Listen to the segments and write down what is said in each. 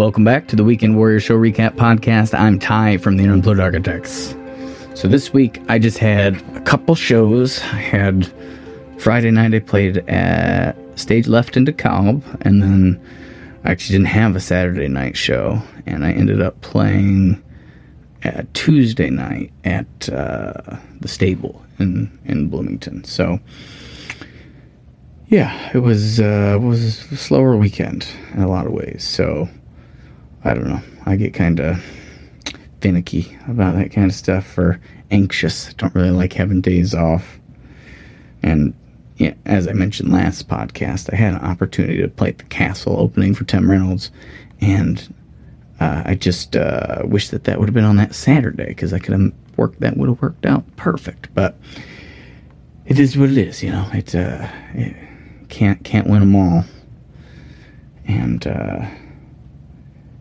Welcome back to the Weekend Warrior Show Recap Podcast. I'm Ty from the Unemployed Architects. So this week I just had a couple shows. I had Friday night I played at Stage Left in DeKalb, and then I actually didn't have a Saturday night show, and I ended up playing at Tuesday night at uh, the stable in in Bloomington. So yeah, it was uh, was a slower weekend in a lot of ways. So I don't know. I get kind of finicky about that kind of stuff or anxious. Don't really like having days off. And yeah, as I mentioned last podcast, I had an opportunity to play the Castle opening for Tim Reynolds, and uh, I just uh, wish that that would have been on that Saturday because I could have worked. That would have worked out perfect. But it is what it is, you know. It, uh, it can't can't win them all, and uh,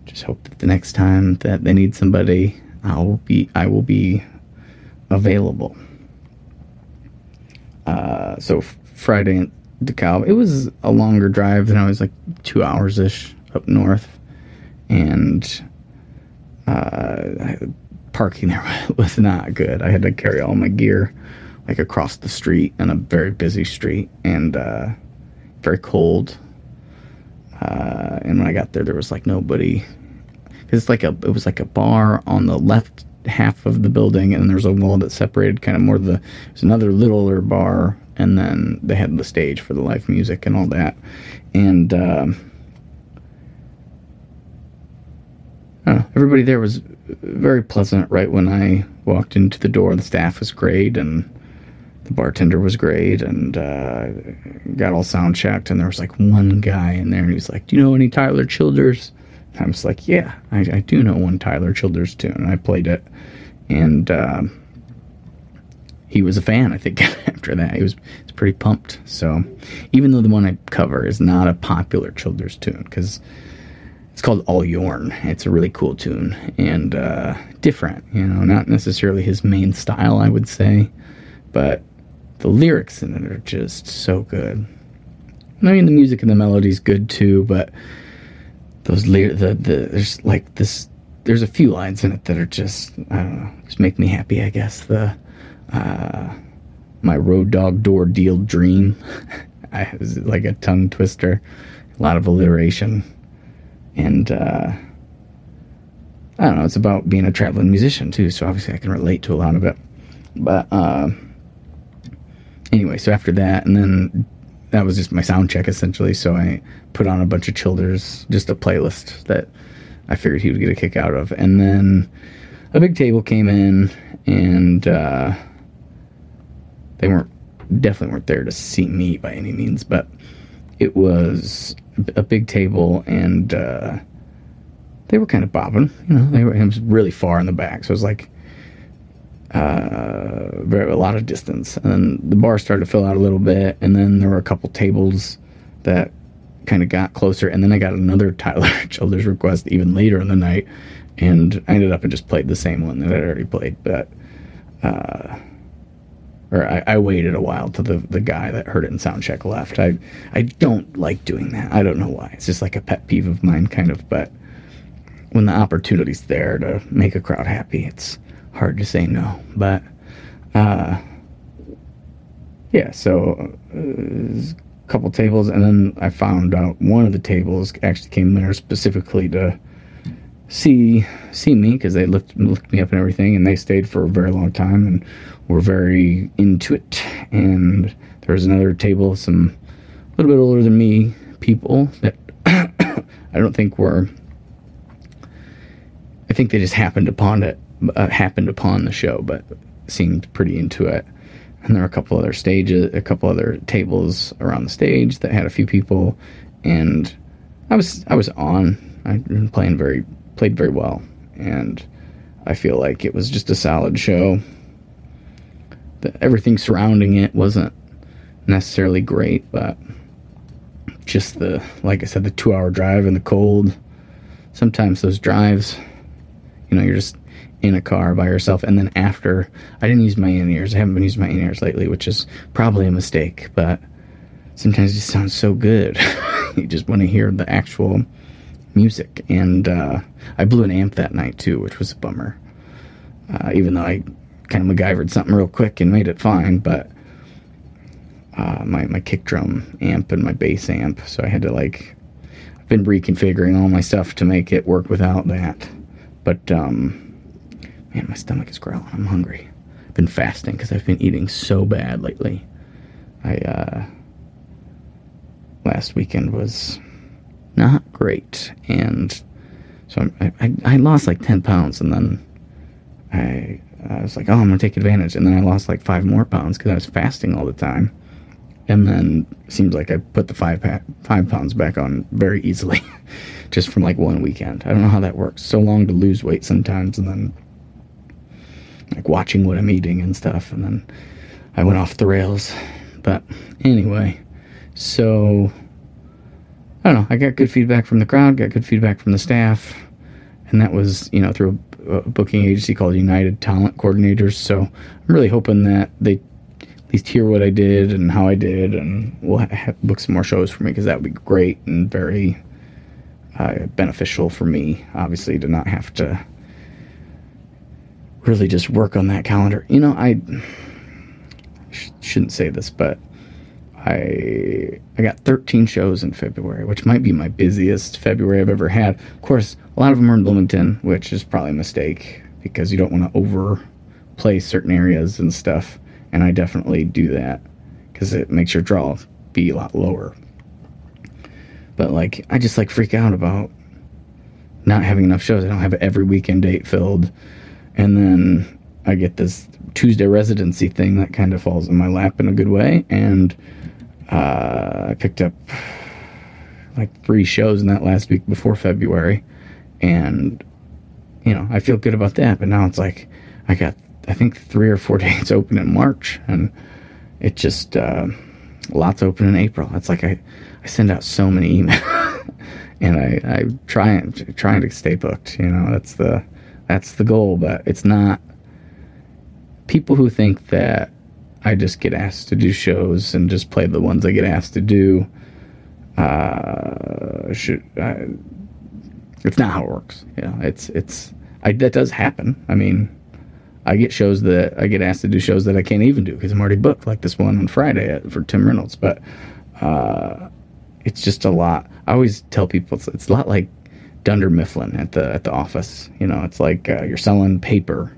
just hope that the next time that they need somebody, I will be I will be available. Uh, so Friday in DeKalb, it was a longer drive than I was like two hours ish up north, and uh, parking there was not good. I had to carry all my gear like across the street in a very busy street and uh, very cold. Uh, and when I got there, there was like nobody. It's like a it was like a bar on the left half of the building, and there's a wall that separated kind of more the. There's another littler bar, and then they had the stage for the live music and all that, and. Um, everybody there was very pleasant right when I walked into the door. The staff was great, and the bartender was great, and uh, got all sound checked. And there was like one guy in there, and he was like, "Do you know any Tyler Childers?" I was like, "Yeah, I, I do know one Tyler Childers tune." I played it, and uh, he was a fan. I think after that, he was, he was pretty pumped. So, even though the one I cover is not a popular Childers tune, because it's called All Your'n. It's a really cool tune and uh, different. You know, not necessarily his main style, I would say, but the lyrics in it are just so good. I mean, the music and the melody's good too, but those the the there's like this. There's a few lines in it that are just I don't know, just make me happy. I guess the uh, my road dog door deal dream. I was like a tongue twister, a lot of alliteration and uh, I don't know. It's about being a traveling musician too, so obviously I can relate to a lot of it. But uh, anyway, so after that, and then that was just my sound check essentially. So I put on a bunch of Childers, just a playlist that I figured he would get a kick out of, and then a big table came in, and uh, they weren't definitely weren't there to see me by any means, but it was a big table and uh, they were kind of bobbing. You know, they were it was really far in the back, so it was like uh, very a lot of distance. And then the bar started to fill out a little bit, and then there were a couple tables that kind of got closer, and then I got another Tyler Childers request even later in the night, and I ended up and just played the same one that I'd already played, but. Uh, or I, I, waited a while till the, the guy that heard it in soundcheck left. I I don't like doing that. I don't know why. It's just like a pet peeve of mine, kind of. But when the opportunity's there to make a crowd happy, it's hard to say no. But uh, yeah, so uh, a couple tables, and then I found out one of the tables actually came there specifically to see see me because they looked looked me up and everything, and they stayed for a very long time and were very into it. And there was another table, some a little bit older than me people that I don't think were. I think they just happened upon it, uh, happened upon the show, but seemed pretty into it. And there were a couple other stages, a couple other tables around the stage that had a few people, and I was I was on. I'd been playing very played very well, and I feel like it was just a solid show. The, everything surrounding it wasn't necessarily great, but just the like I said, the two hour drive in the cold. Sometimes those drives, you know, you're just in a car by yourself, and then after, I didn't use my in ears. I haven't been using my in ears lately, which is probably a mistake, but sometimes it sounds so good. you just want to hear the actual music. And uh, I blew an amp that night too, which was a bummer. Uh, even though I kind of MacGyvered something real quick and made it fine, but uh, my my kick drum amp and my bass amp, so I had to like I've been reconfiguring all my stuff to make it work without that. But um, man, my stomach is growling. I'm hungry. I've been fasting because I've been eating so bad lately. I uh, last weekend was not great, and so I, I, I lost like ten pounds, and then I I was like, oh, I'm gonna take advantage, and then I lost like five more pounds because I was fasting all the time, and then seems like I put the five pa- five pounds back on very easily, just from like one weekend. I don't know how that works. So long to lose weight sometimes, and then like watching what I'm eating and stuff, and then I went off the rails. But anyway, so I don't know. I got good feedback from the crowd, got good feedback from the staff, and that was you know through a booking agency called United Talent Coordinators. So I'm really hoping that they least hear what I did and how I did, and we'll have, book some more shows for me because that would be great and very uh, beneficial for me, obviously, to not have to really just work on that calendar. You know, I sh- shouldn't say this, but I I got 13 shows in February, which might be my busiest February I've ever had. Of course, a lot of them are in Bloomington, which is probably a mistake because you don't want to overplay certain areas and stuff. And I definitely do that because it makes your draw be a lot lower. But like, I just like freak out about not having enough shows. I don't have every weekend date filled, and then I get this Tuesday residency thing that kind of falls in my lap in a good way, and uh, I picked up like three shows in that last week before February, and you know I feel good about that. But now it's like I got I think three or four dates open in March, and it just uh, lots open in April. It's like I I send out so many emails, and I I try and trying to stay booked. You know that's the that's the goal, but it's not. People who think that I just get asked to do shows and just play the ones I get asked to do. Uh, should I, it's not how it works. You know, it's it's I, that does happen. I mean, I get shows that I get asked to do shows that I can't even do because I'm already booked, like this one on Friday for Tim Reynolds. But uh, it's just a lot. I always tell people it's, it's a lot like Dunder Mifflin at the at the office. You know, it's like uh, you're selling paper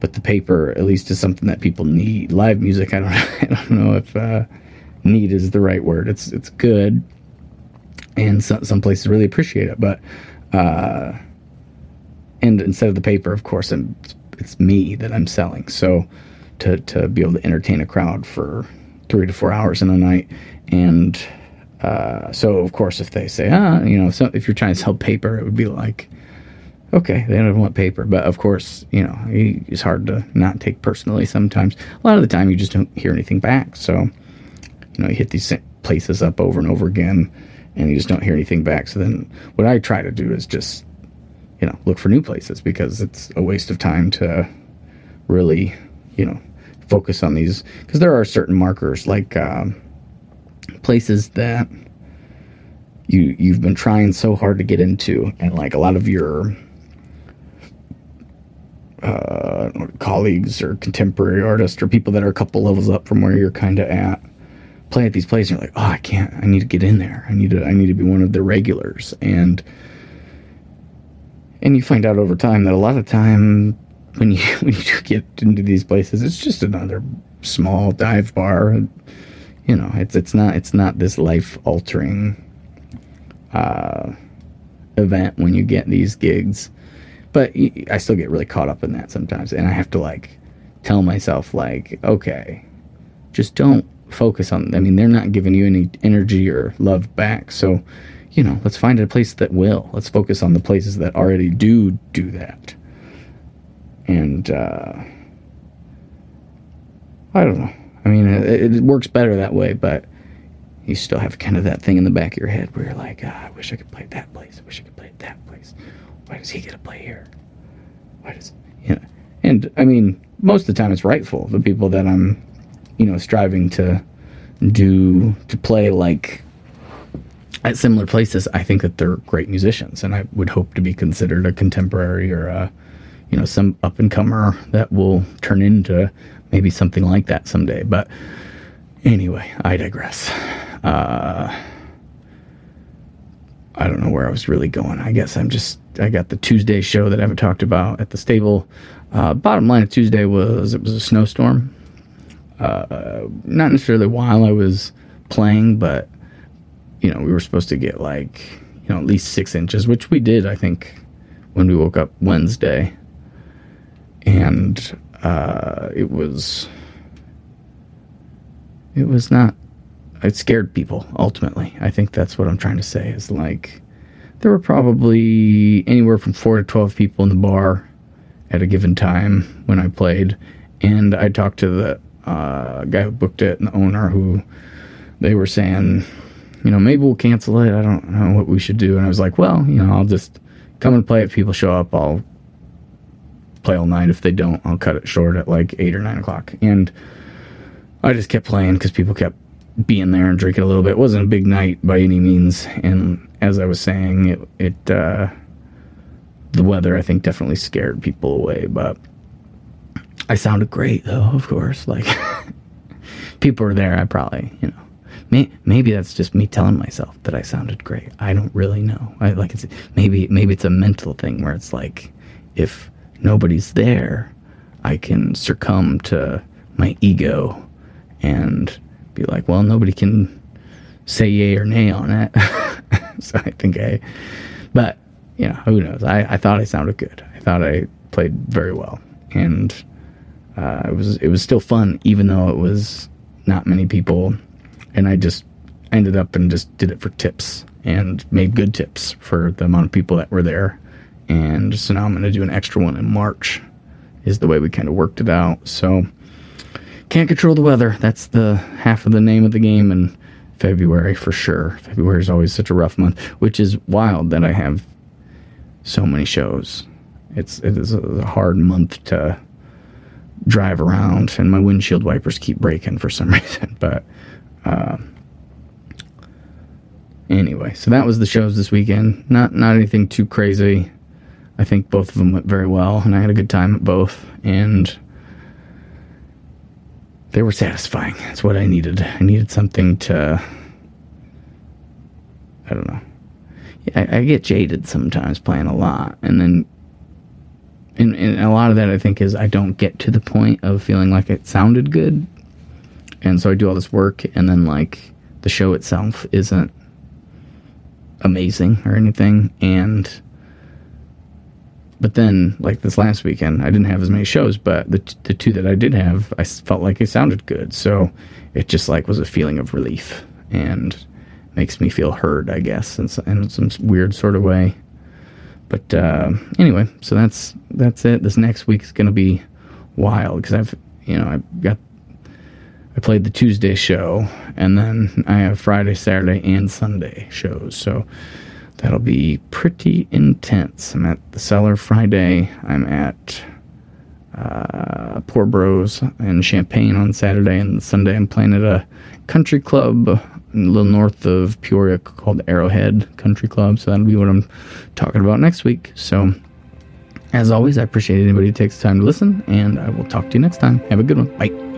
but the paper at least is something that people need. Live music, I don't, I don't know if uh, need is the right word. It's it's good, and some some places really appreciate it. But uh, and instead of the paper, of course, I'm, it's me that I'm selling. So to to be able to entertain a crowd for three to four hours in a night, and uh, so of course, if they say, ah, you know, so, if you're trying to sell paper, it would be like okay, they don't want paper. But of course, you know, it's hard to not take personally sometimes. A lot of the time, you just don't hear anything back. So, you know, you hit these places up over and over again, and you just don't hear anything back. So then, what I try to do is just, you know, look for new places because it's a waste of time to really, you know, focus on these. Because there are certain markers like um, places that you you've been trying so hard to get into, and like a lot of your uh, colleagues or contemporary artists or people that are a couple levels up from where you're kind of at play at these places and you're like oh i can't i need to get in there i need to i need to be one of the regulars and and you find out over time that a lot of time when you when you do get into these places it's just another small dive bar. You know it's it's not it's not this life altering uh event when you get these gigs. But I still get really caught up in that sometimes, and I have to like tell myself like, okay, just don't focus on. I mean, they're not giving you any energy or love back, so you know, let's find a place that will. Let's focus on the places that already do do that. And uh, I don't know. I mean, it, it, works better that way, but you still have kind of that thing in the back of your head where you're like, ah, I wish I could play that place. I wish I could play that place why does he get to play here? Why does you know? And I mean, most of the time it's rightful. The people that I'm, you know, striving to do to play like at similar places, I think that they're great musicians, and I would hope to be considered a contemporary or a, you know, some up and comer that will turn into maybe something like that someday. But anyway, I digress. Uh, I don't know where I was really going. I guess I'm just I got the Tuesday show that I haven't talked about at the stable. Uh, bottom line of Tuesday was it was a snowstorm. Uh, not necessarily while I was playing, but you know we were supposed to get like you know at least six inches, which we did. I think when we woke up Wednesday, and uh, it was it was not it scared people ultimately i think that's what i'm trying to say is like there were probably anywhere from 4 to 12 people in the bar at a given time when i played and i talked to the uh, guy who booked it and the owner who they were saying you know maybe we'll cancel it i don't know what we should do and i was like well you know i'll just come and play if people show up i'll play all night if they don't i'll cut it short at like 8 or 9 o'clock and i just kept playing because people kept being there and drinking a little bit. It wasn't a big night by any means, and as I was saying, it it uh, the weather I think definitely scared people away. But I sounded great though, of course. Like people were there, I probably you know. May, maybe that's just me telling myself that I sounded great. I don't really know. I like it's maybe maybe it's a mental thing where it's like if nobody's there, I can succumb to my ego and be like, well, nobody can say yay or nay on it. so I think I, but you know, who knows? I, I thought I sounded good. I thought I played very well, and uh, it was it was still fun, even though it was not many people, and I just ended up and just did it for tips and made good tips for the amount of people that were there, and so now I'm going to do an extra one in March, is the way we kind of worked it out. So can't control the weather. That's the half of the name of the game in February for sure. February is always such a rough month, which is wild that I have so many shows. It's it is a hard month to drive around, and my windshield wipers keep breaking for some reason. But uh, anyway, so that was the shows this weekend. Not not anything too crazy. I think both of them went very well, and I had a good time at both. And they were satisfying. That's what I needed. I needed something to. I don't know. Yeah, I, I get jaded sometimes playing a lot, and then, and, and a lot of that I think is I don't get to the point of feeling like it sounded good, and so I do all this work, and then like the show itself isn't amazing or anything, and but then, like this last weekend, I didn't have as many shows, but the the two that I did have, I felt like it sounded good. So it just like was a feeling of relief and makes me feel heard, I guess, in, in some weird sort of way. But uh, anyway, so that's that's it. This next week is going to be wild because I've you know I've got I played the Tuesday show and then I have Friday, Saturday, and Sunday shows. So That'll be pretty intense. I'm at the cellar Friday. I'm at uh, Pour Bros in Champaign on Saturday, and Sunday I'm playing at a country club a little north of Peoria called Arrowhead Country Club. So that'll be what I'm talking about next week. So, as always, I appreciate anybody who takes the time to listen, and I will talk to you next time. Have a good one. Bye.